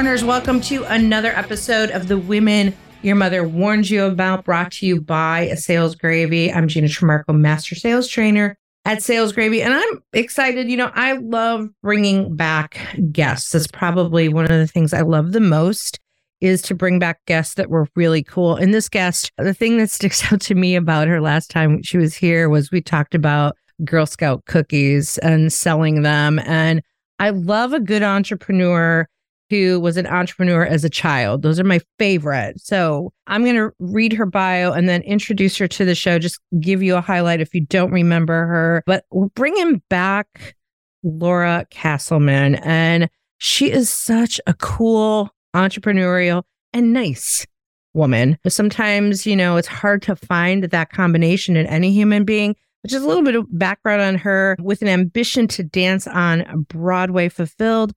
Warners. Welcome to another episode of The Women Your Mother Warned You About, brought to you by Sales Gravy. I'm Gina Trimarco, Master Sales Trainer at Sales Gravy. And I'm excited. You know, I love bringing back guests. That's probably one of the things I love the most is to bring back guests that were really cool. And this guest, the thing that sticks out to me about her last time she was here was we talked about Girl Scout cookies and selling them. And I love a good entrepreneur who was an entrepreneur as a child. Those are my favorite. So I'm going to read her bio and then introduce her to the show, just give you a highlight if you don't remember her. But bringing back Laura Casselman. And she is such a cool, entrepreneurial, and nice woman. Sometimes, you know, it's hard to find that combination in any human being. Just a little bit of background on her with an ambition to dance on Broadway fulfilled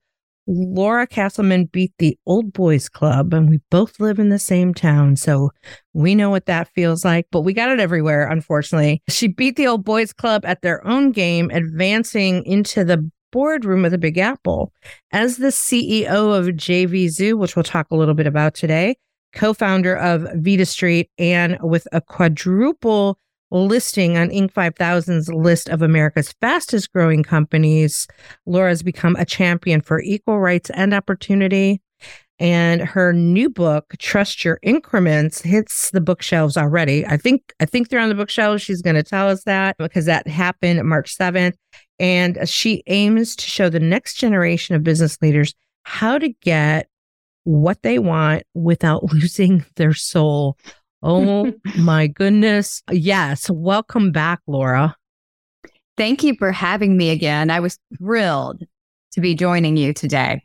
Laura Casselman beat the Old Boys Club, and we both live in the same town. So we know what that feels like, but we got it everywhere, unfortunately. She beat the Old Boys Club at their own game, advancing into the boardroom of the Big Apple. As the CEO of JV Zoo, which we'll talk a little bit about today, co founder of Vita Street, and with a quadruple listing on Inc. 5000's list of America's fastest growing companies. Laura's become a champion for equal rights and opportunity. And her new book, Trust Your Increments, hits the bookshelves already. I think I think they're on the bookshelves. She's going to tell us that because that happened March 7th. And she aims to show the next generation of business leaders how to get what they want without losing their soul Oh my goodness. Yes. Welcome back, Laura. Thank you for having me again. I was thrilled to be joining you today.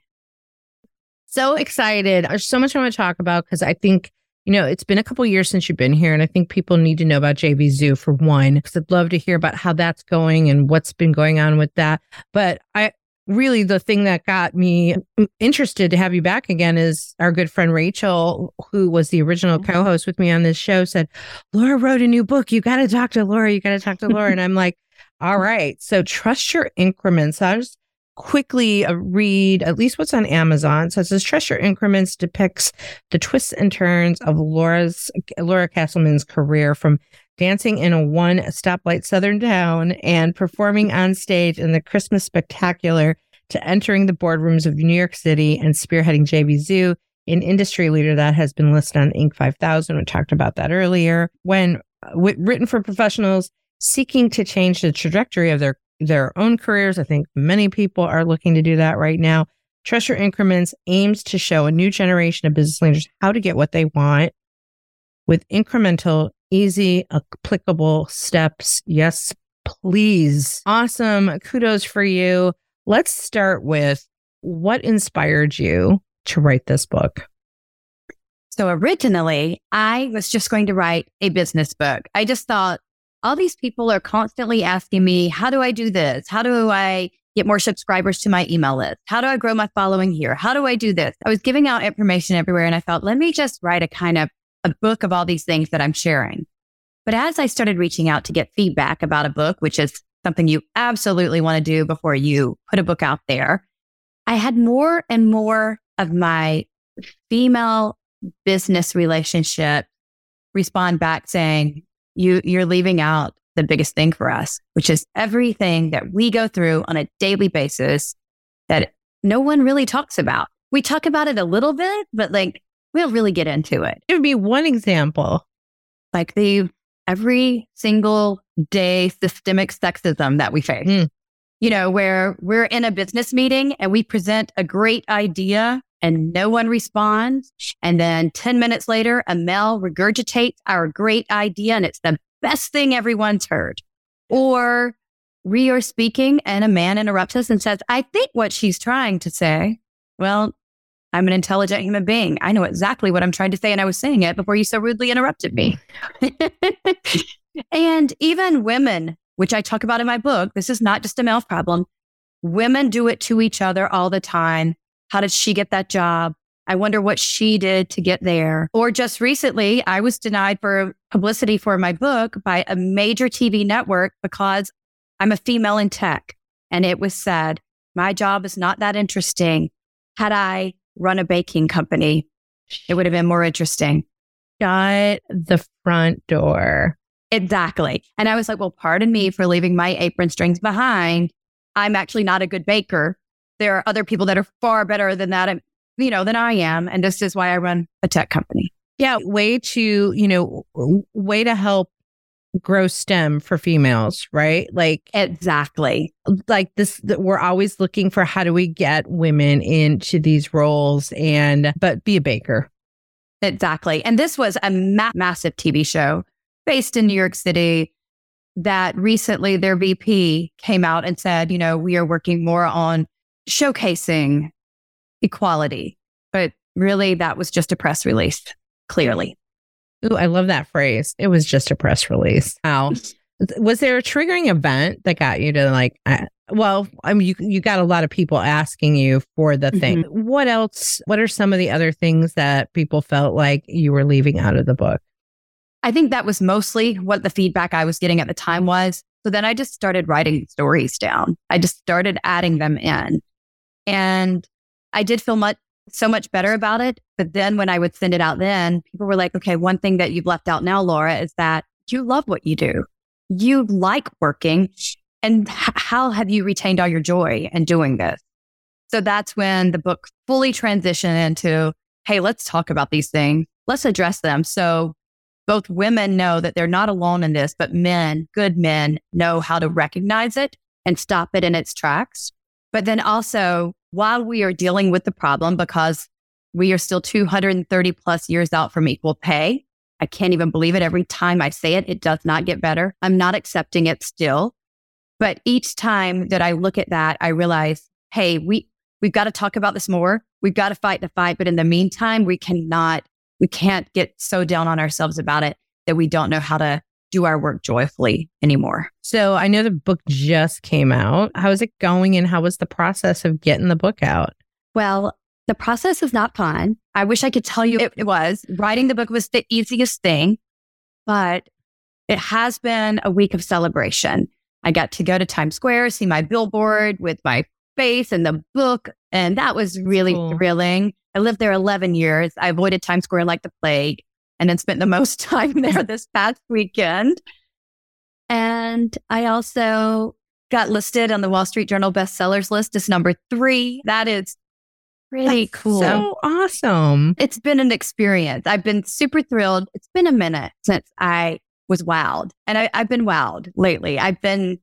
So excited. There's so much I want to talk about because I think, you know, it's been a couple years since you've been here. And I think people need to know about JV Zoo for one, because I'd love to hear about how that's going and what's been going on with that. But I, really the thing that got me interested to have you back again is our good friend Rachel, who was the original mm-hmm. co-host with me on this show, said, Laura wrote a new book. You got to talk to Laura. You got to talk to Laura. and I'm like, all right. So trust your increments. I'll just quickly uh, read at least what's on Amazon. So it says Trust Your Increments depicts the twists and turns of Laura's Laura Casselman's career from dancing in a one stoplight southern town and performing on stage in the Christmas spectacular to entering the boardrooms of New York City and spearheading JV Zoo, an industry leader that has been listed on Inc. 5000. We talked about that earlier. When w- written for professionals seeking to change the trajectory of their their own careers, I think many people are looking to do that right now. Trust Your Increments aims to show a new generation of business leaders how to get what they want with incremental easy, applicable steps. Yes, please. Awesome. Kudos for you. Let's start with what inspired you to write this book? So originally, I was just going to write a business book. I just thought all these people are constantly asking me, how do I do this? How do I get more subscribers to my email list? How do I grow my following here? How do I do this? I was giving out information everywhere and I felt, let me just write a kind of a book of all these things that I'm sharing. But as I started reaching out to get feedback about a book, which is something you absolutely want to do before you put a book out there, I had more and more of my female business relationship respond back saying, you, you're leaving out the biggest thing for us, which is everything that we go through on a daily basis that no one really talks about. We talk about it a little bit, but like we don't really get into it. It would be one example. Like the every single day systemic sexism that we face. Mm. You know, where we're in a business meeting and we present a great idea and no one responds. And then 10 minutes later, a male regurgitates our great idea and it's the best thing everyone's heard. Or we are speaking and a man interrupts us and says, I think what she's trying to say. Well, I'm an intelligent human being. I know exactly what I'm trying to say. And I was saying it before you so rudely interrupted me. and even women, which I talk about in my book, this is not just a male problem. Women do it to each other all the time. How did she get that job? I wonder what she did to get there. Or just recently, I was denied for publicity for my book by a major TV network because I'm a female in tech. And it was said, my job is not that interesting. Had I run a baking company. It would have been more interesting. Shut the front door. Exactly. And I was like, well, pardon me for leaving my apron strings behind. I'm actually not a good baker. There are other people that are far better than that, um, you know, than I am. And this is why I run a tech company. Yeah. Way to, you know, way to help grow STEM for females, right? Like, exactly. Like this, we're always looking for how do we get women into these roles and, but be a baker. Exactly. And this was a ma- massive TV show based in New York City that recently their VP came out and said, you know, we are working more on showcasing equality. But really, that was just a press release, clearly. Ooh, I love that phrase. It was just a press release. How was there a triggering event that got you to like? Uh, well, I mean, you you got a lot of people asking you for the thing. Mm-hmm. What else? What are some of the other things that people felt like you were leaving out of the book? I think that was mostly what the feedback I was getting at the time was. So then I just started writing stories down. I just started adding them in. And I did feel much so much better about it. But then when I would send it out then, people were like, okay, one thing that you've left out now, Laura, is that you love what you do. You like working. And h- how have you retained all your joy in doing this? So that's when the book fully transitioned into, hey, let's talk about these things. Let's address them. So both women know that they're not alone in this, but men, good men, know how to recognize it and stop it in its tracks. But then also, while we are dealing with the problem, because we are still 230 plus years out from equal pay, I can't even believe it. Every time I say it, it does not get better. I'm not accepting it still. But each time that I look at that, I realize, hey, we, we've got to talk about this more. We've got to fight the fight. But in the meantime, we cannot we can't get so down on ourselves about it that we don't know how to do our work joyfully anymore. So I know the book just came out. How is it going and how was the process of getting the book out? Well, the process is not fun. I wish I could tell you it, it was. Writing the book was the easiest thing, but it has been a week of celebration. I got to go to Times Square, see my billboard with my face and the book, and that was really cool. thrilling. I lived there 11 years. I avoided Times Square like the plague and then spent the most time there this past weekend. And I also got listed on the Wall Street Journal bestsellers list as number three. That is really That's cool. So awesome. It's been an experience. I've been super thrilled. It's been a minute since I was wowed. And I, have been wowed lately. I've been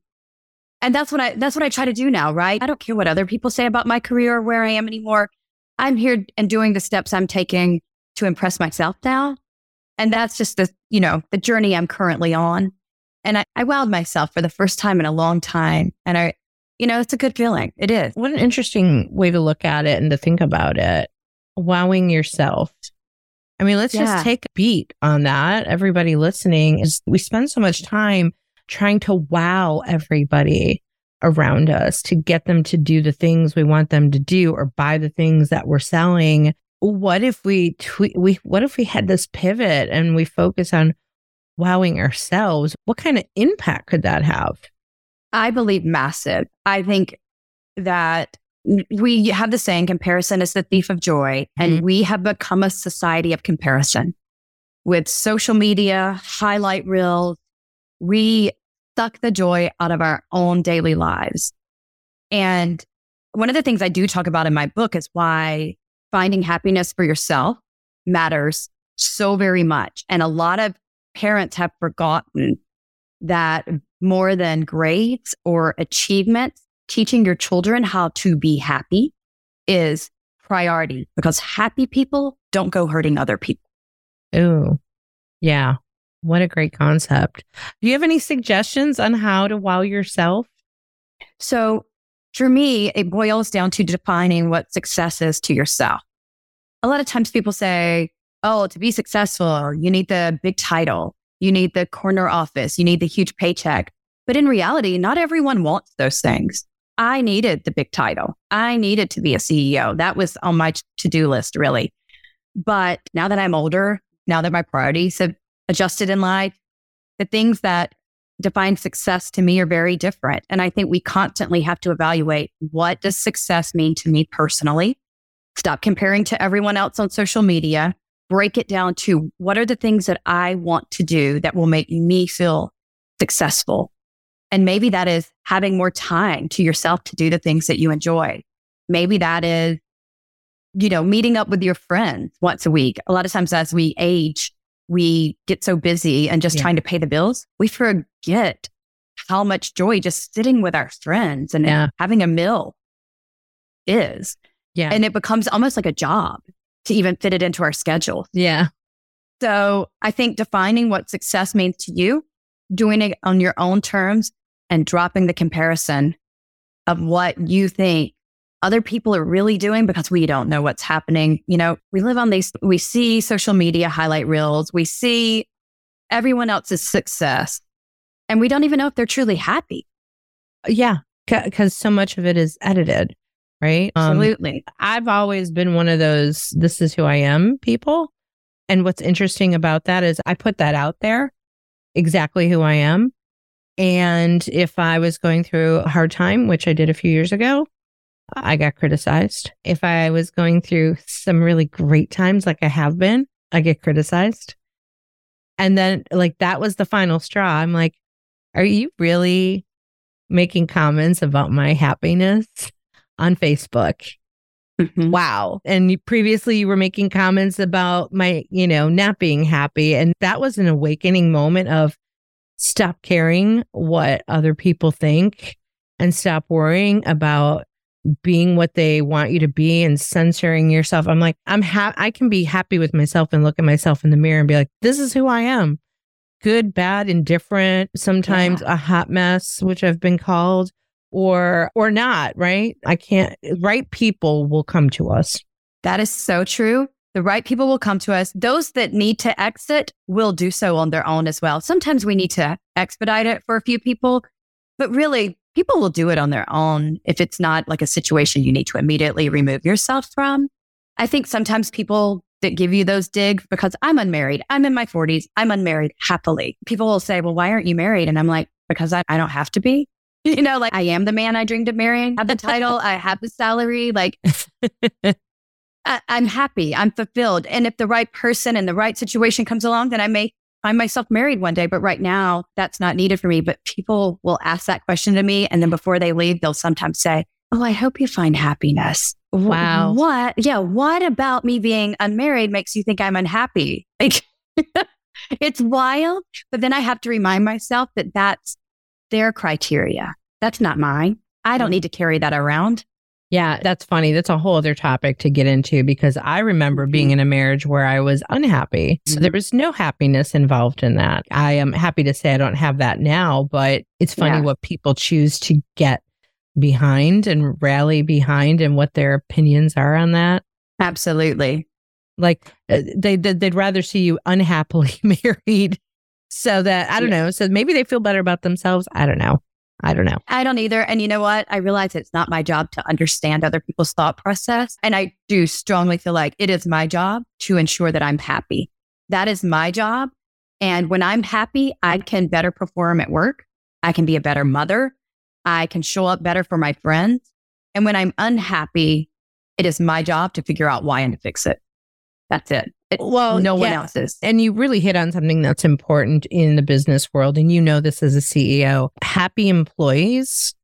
and that's what I that's what I try to do now, right? I don't care what other people say about my career or where I am anymore. I'm here and doing the steps I'm taking to impress myself now. And that's just the, you know, the journey I'm currently on. And I, I wowed myself for the first time in a long time. And I, you know, it's a good feeling. It is. What an interesting way to look at it and to think about it. Wowing yourself. I mean, let's yeah. just take a beat on that. Everybody listening is we spend so much time trying to wow everybody around us to get them to do the things we want them to do or buy the things that we're selling. What if we tweet, we what if we had this pivot and we focus on wowing ourselves? What kind of impact could that have? I believe massive. I think that we have the saying comparison is the thief of joy and mm-hmm. we have become a society of comparison with social media, highlight reels. We suck the joy out of our own daily lives. And one of the things I do talk about in my book is why finding happiness for yourself matters so very much. And a lot of parents have forgotten that more than grades or achievements, teaching your children how to be happy is priority because happy people don't go hurting other people. Oh, yeah. What a great concept. Do you have any suggestions on how to wow yourself? So, for me, it boils down to defining what success is to yourself. A lot of times people say, oh, to be successful, you need the big title, you need the corner office, you need the huge paycheck. But in reality, not everyone wants those things. I needed the big title. I needed to be a CEO. That was on my to do list, really. But now that I'm older, now that my priorities have adjusted in life, the things that define success to me are very different. And I think we constantly have to evaluate what does success mean to me personally? Stop comparing to everyone else on social media. Break it down to what are the things that I want to do that will make me feel successful. And maybe that is having more time to yourself to do the things that you enjoy. Maybe that is, you know, meeting up with your friends once a week. A lot of times as we age, we get so busy and just yeah. trying to pay the bills, we forget how much joy just sitting with our friends and yeah. having a meal is. Yeah. And it becomes almost like a job to even fit it into our schedule. Yeah. So I think defining what success means to you, doing it on your own terms and dropping the comparison of what you think other people are really doing because we don't know what's happening. You know, we live on these, we see social media highlight reels, we see everyone else's success, and we don't even know if they're truly happy. Yeah, because so much of it is edited, right? Um, Absolutely. Um, I've always been one of those, this is who I am people. And what's interesting about that is I put that out there, exactly who I am. And if I was going through a hard time, which I did a few years ago, I got criticized. If I was going through some really great times, like I have been, I get criticized. And then, like, that was the final straw. I'm like, are you really making comments about my happiness on Facebook? Mm-hmm. Wow. And previously you were making comments about my, you know, not being happy. And that was an awakening moment of stop caring what other people think and stop worrying about being what they want you to be and censoring yourself. I'm like, I'm ha- I can be happy with myself and look at myself in the mirror and be like, this is who I am. Good, bad, indifferent, sometimes yeah. a hot mess, which I've been called, or or not, right? I can't right people will come to us. That is so true. The right people will come to us. Those that need to exit will do so on their own as well. Sometimes we need to expedite it for a few people, but really people will do it on their own if it's not like a situation you need to immediately remove yourself from. I think sometimes people that give you those digs because I'm unmarried, I'm in my 40s, I'm unmarried happily. People will say, Well, why aren't you married? And I'm like, Because I, I don't have to be. You know, like I am the man I dreamed of marrying, I have the title, I have the salary. Like, I, I'm happy, I'm fulfilled. And if the right person and the right situation comes along, then I may find myself married one day, but right now that's not needed for me. But people will ask that question to me. And then before they leave, they'll sometimes say, Oh, I hope you find happiness. Wow. What? Yeah. What about me being unmarried makes you think I'm unhappy? Like, it's wild. But then I have to remind myself that that's their criteria. That's not mine. I don't mm. need to carry that around. Yeah, that's funny. That's a whole other topic to get into because I remember mm-hmm. being in a marriage where I was unhappy. So mm-hmm. there was no happiness involved in that. I am happy to say I don't have that now, but it's funny yeah. what people choose to get behind and rally behind and what their opinions are on that. Absolutely. Like uh, they they'd rather see you unhappily married so that I don't yeah. know, so maybe they feel better about themselves. I don't know. I don't know. I don't either. And you know what? I realize it's not my job to understand other people's thought process. And I do strongly feel like it is my job to ensure that I'm happy. That is my job. And when I'm happy, I can better perform at work. I can be a better mother. I can show up better for my friends. And when I'm unhappy, it is my job to figure out why and to fix it. That's it. Well, no one else is. And you really hit on something that's important in the business world. And you know this as a CEO. Happy employees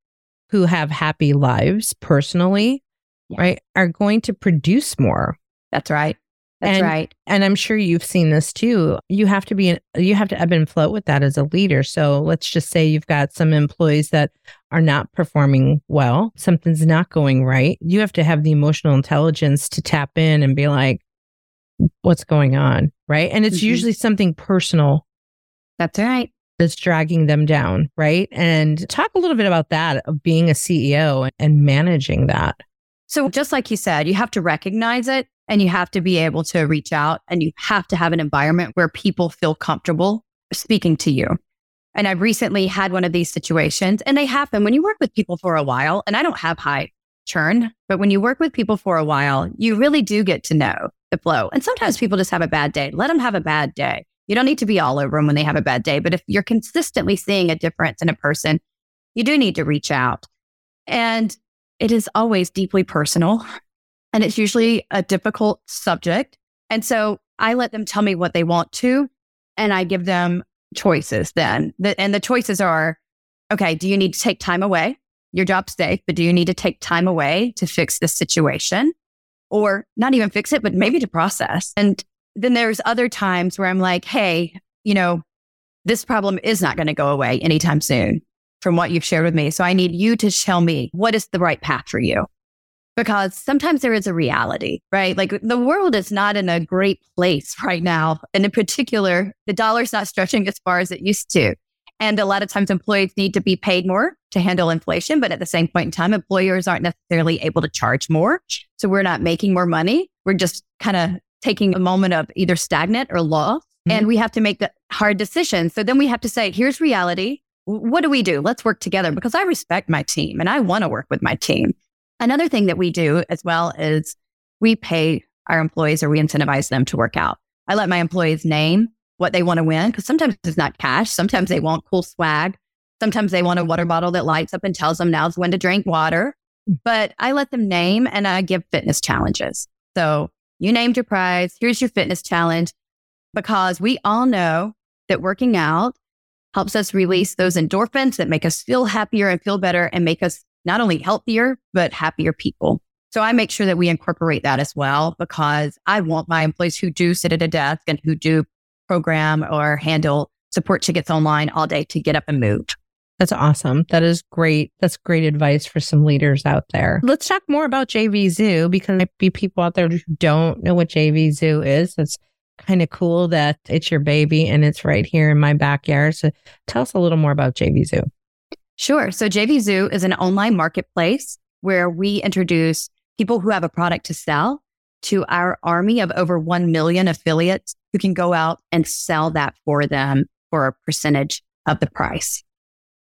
who have happy lives personally, yeah. right, are going to produce more. That's right. That's and, right. And I'm sure you've seen this too. You have to be, you have to ebb and float with that as a leader. So let's just say you've got some employees that are not performing well, something's not going right. You have to have the emotional intelligence to tap in and be like, what's going on, right? And it's mm-hmm. usually something personal. That's right. That's dragging them down, right? And talk a little bit about that of being a CEO and managing that. So, just like you said, you have to recognize it and you have to be able to reach out and you have to have an environment where people feel comfortable speaking to you. And I've recently had one of these situations and they happen when you work with people for a while. And I don't have high churn, but when you work with people for a while, you really do get to know the flow. And sometimes people just have a bad day. Let them have a bad day. You don't need to be all over them when they have a bad day. But if you're consistently seeing a difference in a person, you do need to reach out. And it is always deeply personal. And it's usually a difficult subject. And so I let them tell me what they want to, and I give them choices then. The, and the choices are okay, do you need to take time away? Your job's safe, but do you need to take time away to fix this situation? Or not even fix it, but maybe to process. And then there's other times where I'm like, hey, you know, this problem is not going to go away anytime soon from what you've shared with me. So I need you to tell me what is the right path for you. Because sometimes there is a reality, right? Like the world is not in a great place right now. And in particular, the dollar's not stretching as far as it used to. And a lot of times employees need to be paid more to handle inflation. But at the same point in time, employers aren't necessarily able to charge more. So we're not making more money. We're just kind of taking a moment of either stagnant or loss. Mm-hmm. And we have to make the hard decisions. So then we have to say, here's reality. What do we do? Let's work together because I respect my team and I want to work with my team. Another thing that we do as well is we pay our employees or we incentivize them to work out. I let my employees name what they want to win because sometimes it's not cash. Sometimes they want cool swag. Sometimes they want a water bottle that lights up and tells them now's when to drink water. Hmm. But I let them name and I give fitness challenges. So you named your prize. Here's your fitness challenge because we all know that working out helps us release those endorphins that make us feel happier and feel better and make us not only healthier, but happier people. So I make sure that we incorporate that as well because I want my employees who do sit at a desk and who do program or handle support tickets online all day to get up and move. That's awesome. That is great. That's great advice for some leaders out there. Let's talk more about JVZoo because there might be people out there who don't know what JVZoo is. It's kind of cool that it's your baby and it's right here in my backyard. So tell us a little more about JVZoo. Sure. So JVZoo is an online marketplace where we introduce people who have a product to sell to our army of over 1 million affiliates who can go out and sell that for them for a percentage of the price.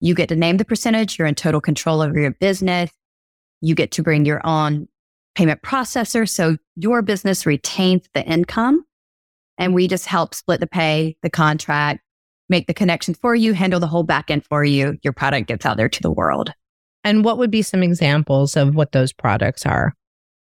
You get to name the percentage. You're in total control over your business. You get to bring your own payment processor. So your business retains the income and we just help split the pay, the contract, make the connection for you, handle the whole back end for you. Your product gets out there to the world. And what would be some examples of what those products are?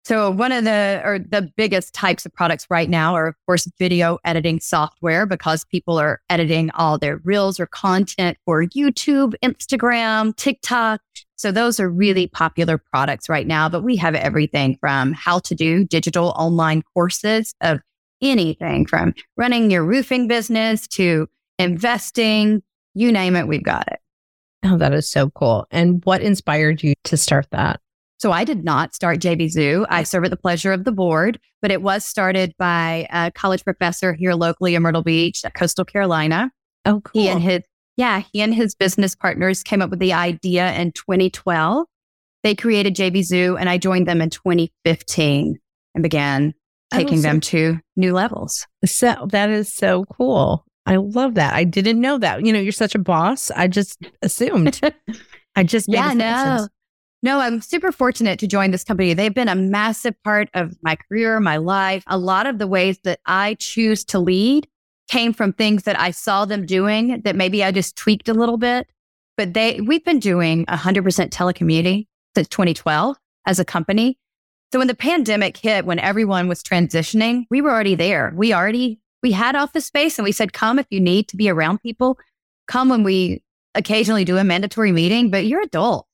So one of the or the biggest types of products right now are of course video editing software because people are editing all their reels or content for YouTube, Instagram, TikTok. So those are really popular products right now, but we have everything from how to do digital online courses of anything from running your roofing business to investing, you name it, we've got it. Oh, that is so cool. And what inspired you to start that? So I did not start JVZoo. I serve at the pleasure of the board, but it was started by a college professor here locally in Myrtle Beach, Coastal Carolina. Oh, cool. He and his, yeah, he and his business partners came up with the idea in 2012. They created JVZoo and I joined them in 2015 and began oh, taking them to new levels. So that is so cool. I love that. I didn't know that. You know, you're such a boss. I just assumed. I just yeah, no. No, I'm super fortunate to join this company. They've been a massive part of my career, my life. A lot of the ways that I choose to lead came from things that I saw them doing that maybe I just tweaked a little bit. But they, we've been doing 100% telecommuting since 2012 as a company. So when the pandemic hit, when everyone was transitioning, we were already there. We already, we had office space and we said, come if you need to be around people. Come when we occasionally do a mandatory meeting, but you're adult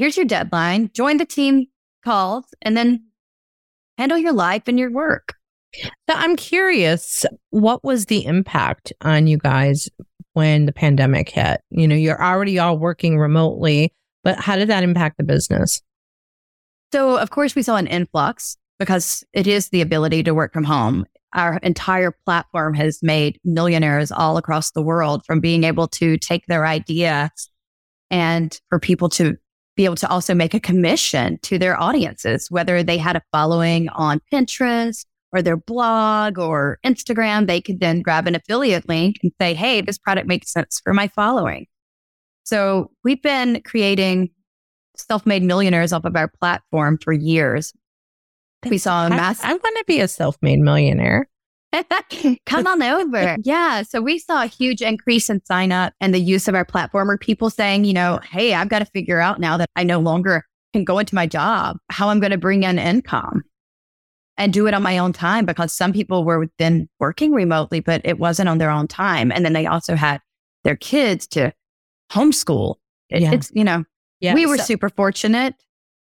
here's your deadline, join the team calls, and then handle your life and your work. So I'm curious, what was the impact on you guys when the pandemic hit? You know, you're already all working remotely, but how did that impact the business? So, of course, we saw an influx because it is the ability to work from home. Our entire platform has made millionaires all across the world from being able to take their idea and for people to be able to also make a commission to their audiences, whether they had a following on Pinterest or their blog or Instagram. They could then grab an affiliate link and say, Hey, this product makes sense for my following. So we've been creating self made millionaires off of our platform for years. We saw a mass. I, I want to be a self made millionaire. Come on over. Yeah. So we saw a huge increase in sign up and the use of our platform or people saying, you know, hey, I've got to figure out now that I no longer can go into my job, how I'm going to bring in income. and do it on my own time because some people were then working remotely, but it wasn't on their own time. And then they also had their kids to homeschool. It, Yeah. It's, you know, Yeah. we were so- super fortunate.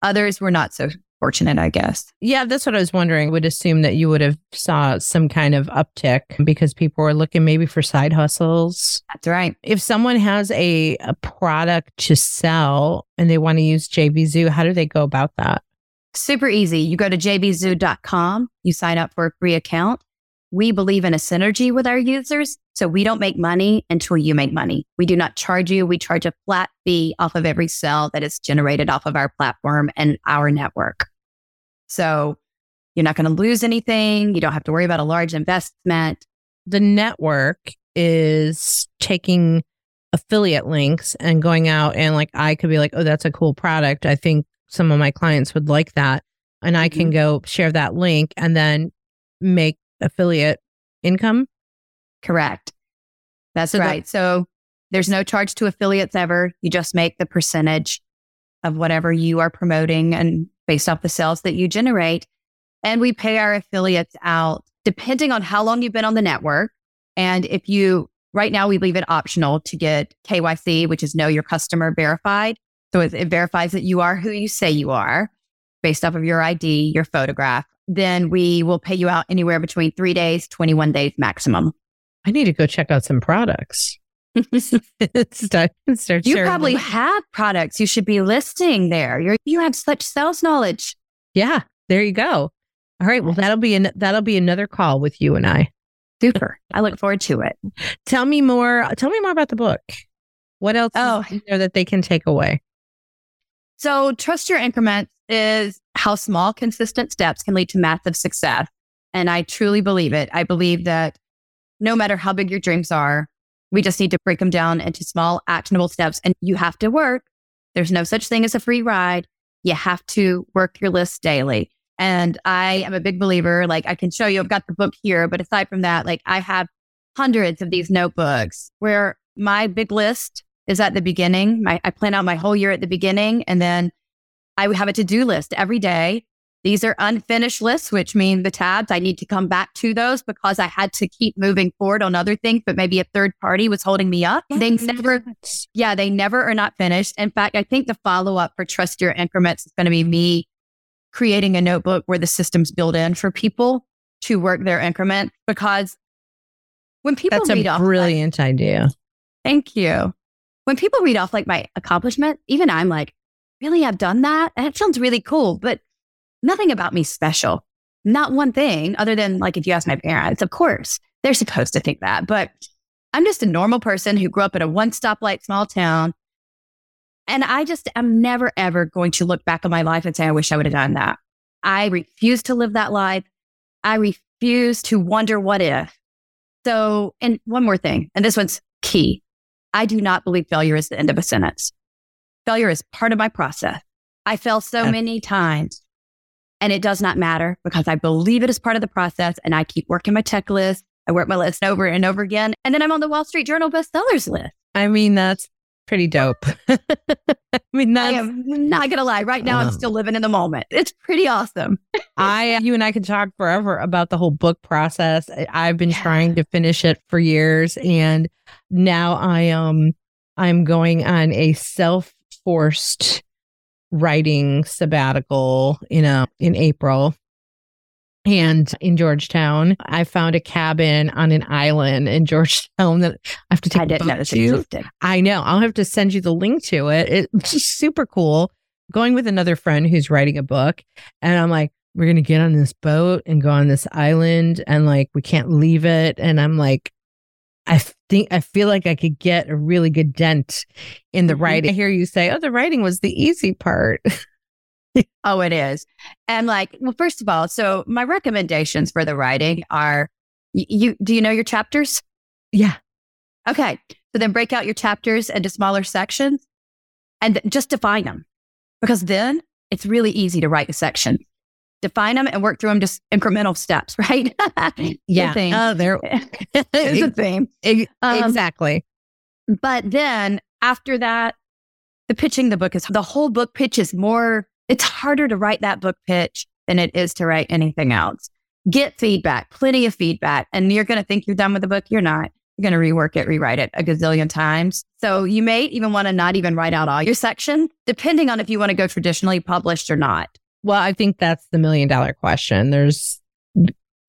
Others were not so fortunate, I guess. yeah, that's what I was wondering. Would assume that you would have saw some kind of uptick because people were looking maybe for side hustles. That's right. If someone has a, a product to sell and they want to use JV Zoo, how do they go about that? Super easy. You go to jvzoo.com, you sign up for a free account. We believe in a synergy with our users. So we don't make money until you make money. We do not charge you. We charge a flat fee off of every sale that is generated off of our platform and our network. So you're not going to lose anything. You don't have to worry about a large investment. The network is taking affiliate links and going out and like I could be like, oh, that's a cool product. I think some of my clients would like that. And I can mm-hmm. go share that link and then make affiliate income. Correct. That's So that- right. so there's no charge to affiliates ever. You just make the percentage of whatever you are promoting and based off the sales that you generate. And we pay our affiliates out depending on how long you've been on the network. And if you, right now, we leave it optional to get KYC, which is know your customer verified. So it, it verifies that you are who you say you are based off of your ID, your photograph. Then we will pay you out anywhere between three days, 21 days maximum. I need to go check out some products. start, start You probably them. have products you should be listing there. You're, you have such sales knowledge. Yeah, there you go. All right. Well, that'll be an, that'll be another call with you and I. Super. I look forward to it. Tell me more. Tell me more about the book. What else Oh. is there that they can take away? So, trust your increments is how small, consistent steps can lead to massive success. And I truly believe it. I believe that no matter how big your dreams are, we just need to break them down into small, actionable steps. And you have to work. There's no such thing as a free ride. You have to work your list daily. And I am a big believer. Like, I can show you, I've got the book here. But aside from that, like, I have hundreds of these notebooks where my big list is at the beginning. My, I plan out my whole year at the beginning, and then I have a to do list every day. These are unfinished lists, which mean the tabs I need to come back to those because I had to keep moving forward on other things, but maybe a third party was holding me up. They never, yeah, they never are not finished. In fact, I think the follow up for Trust Your Increments is going to be me creating a notebook where the system's built in for people to work their increment because when people That's read a off that- brilliant idea. Thank you. When people read off like my accomplishment, even I'm like, really, I've done that? And it sounds really cool, but nothing about me special. Not one thing other than like if you ask my parents, of course, they're supposed to think that. But I'm just a normal person who grew up in a one stoplight small town. And I just am never, ever going to look back on my life and say, I wish I would have done that. I refuse to live that life. I refuse to wonder what if. So, and one more thing, and this one's key. I do not believe failure is the end of a sentence. Failure is part of my process. I fail so many times and it does not matter because I believe it is part of the process and I keep working my checklist. I work my list over and over again. And then I'm on the Wall Street Journal bestsellers list. I mean, that's pretty dope. I mean, I am not going to lie. Right now, I'm Oh. still living in the moment. It's pretty awesome. I, you and I could talk forever about the whole book process. I- I've been Yeah. trying to finish it for years, and now I um I'm going on a self forced writing sabbatical, in a in April. And in Georgetown, I found a cabin on an island in Georgetown that I have to take I didn't know this existed. I know. I'll have to send you the link to it. It's super cool. Going with another friend who's writing a book, and I'm like, we're gonna get on this boat and go on this island, and like we can't leave it. And I'm like, I think I feel like I could get a really good dent in the Mhm. writing. I hear you say, "Oh, the writing was the easy part." Oh, it is. And like, well, first of all, so my recommendations for the writing are you, do you know your chapters? yeah, Okay. So then break out your chapters into smaller sections and just define them because then it's really easy to write a section. Define them and work through them just incremental steps, right? yeah. Thing. Oh, there. it's a theme. Um, exactly. But then after that, the pitching the book is the whole book pitch is more, it's harder to write that book pitch than it is to write anything else. Get feedback, plenty of feedback. And you're going to think you're done with the book. You're not. You're going to rework it, rewrite it a gazillion times. So you may even want to not even write out all your section, depending on if you want to go traditionally published or not. Well, I think that's the million dollar question. There's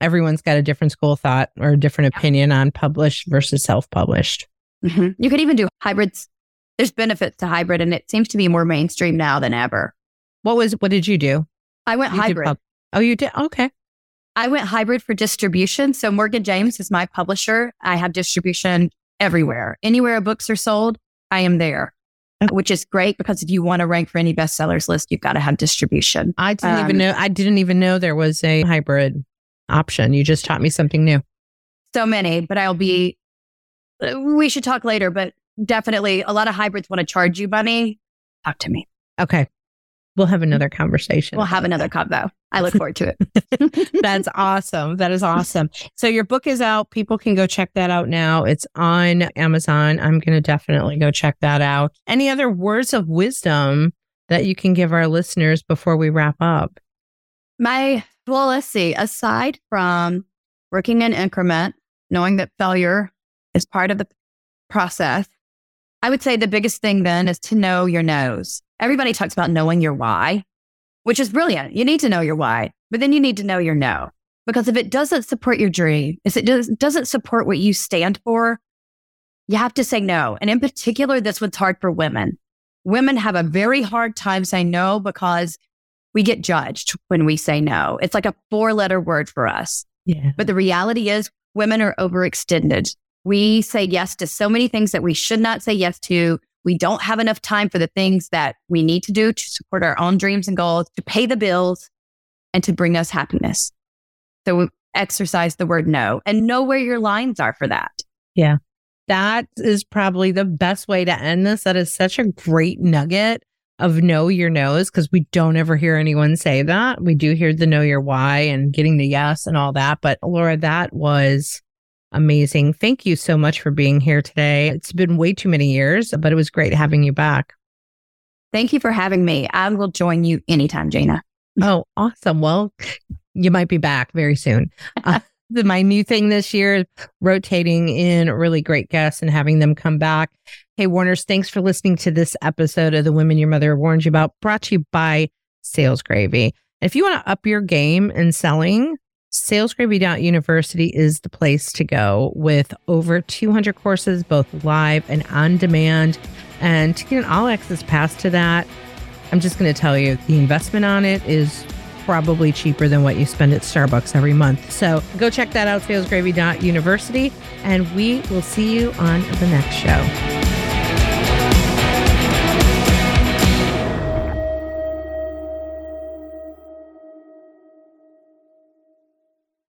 everyone's got a different school of thought or a different opinion on published versus self published. Mm-hmm. You could even do hybrids. There's benefits to hybrid, and it seems to be more mainstream now than ever. What was what did you do? I went You hybrid. pub- oh, you did. Okay. I went hybrid for distribution. So Morgan James is my publisher. I have distribution everywhere. Anywhere books are sold, I am there. Which is great because if you want to rank for any bestsellers list, you've got to have distribution. I didn't even Um, know. I didn't even know there was a hybrid option. You just taught me something new. So many, but I'll be, uh, we should talk later, but definitely a lot of hybrids want to charge you money. Talk to me. Okay. We'll have another conversation. We'll have about another convo. I look forward to it. That's awesome. That is awesome. So your book is out. People can go check that out now. It's on Amazon. I'm going to definitely go check that out. Any other words of wisdom that you can give our listeners before we wrap up? My, well, let's see. Aside from working in increment, knowing that failure is part of the process, I would say the biggest thing then is to know your no's. Everybody talks about knowing your why, which is brilliant. You need to know your why, but then you need to know your no. Because if it doesn't support your dream, if it does, doesn't support what you stand for, you have to say no. And in particular, this one's hard for women. Women have a very hard time saying no because we get judged when we say no. It's like a four letter word for us. Yeah. But the reality is, women are overextended. We say yes to so many things that we should not say yes to. We don't have enough time for the things that we need to do to support our own dreams and goals, to pay the bills, and to bring us happiness. So exercise the word no and know where your lines are for that. Yeah. That is probably the best way to end this. That is such a great nugget of know your no's because we don't ever hear anyone say that. We do hear the know your why and getting the yes and all that. But Laura, that was amazing. Thank you so much for being here today. It's been way too many years, but it was great having you back. Thank you for having me. I will join you anytime, Jana. Oh, awesome. Well, you might be back very soon. Uh, the, my new thing this year is rotating in really great guests and having them come back. Hey, Warners, thanks for listening to this episode of The Women Your Mother Warned You About, brought to you by Sales Gravy. If you want to up your game in selling, salesgravy.university is the place to go with over 200 courses, both live and on demand. And to get an all access pass to that, I'm just going to tell you the investment on it is probably cheaper than what you spend at Starbucks every month. So go check that out, salesgravy.university, and we will see you on the next show.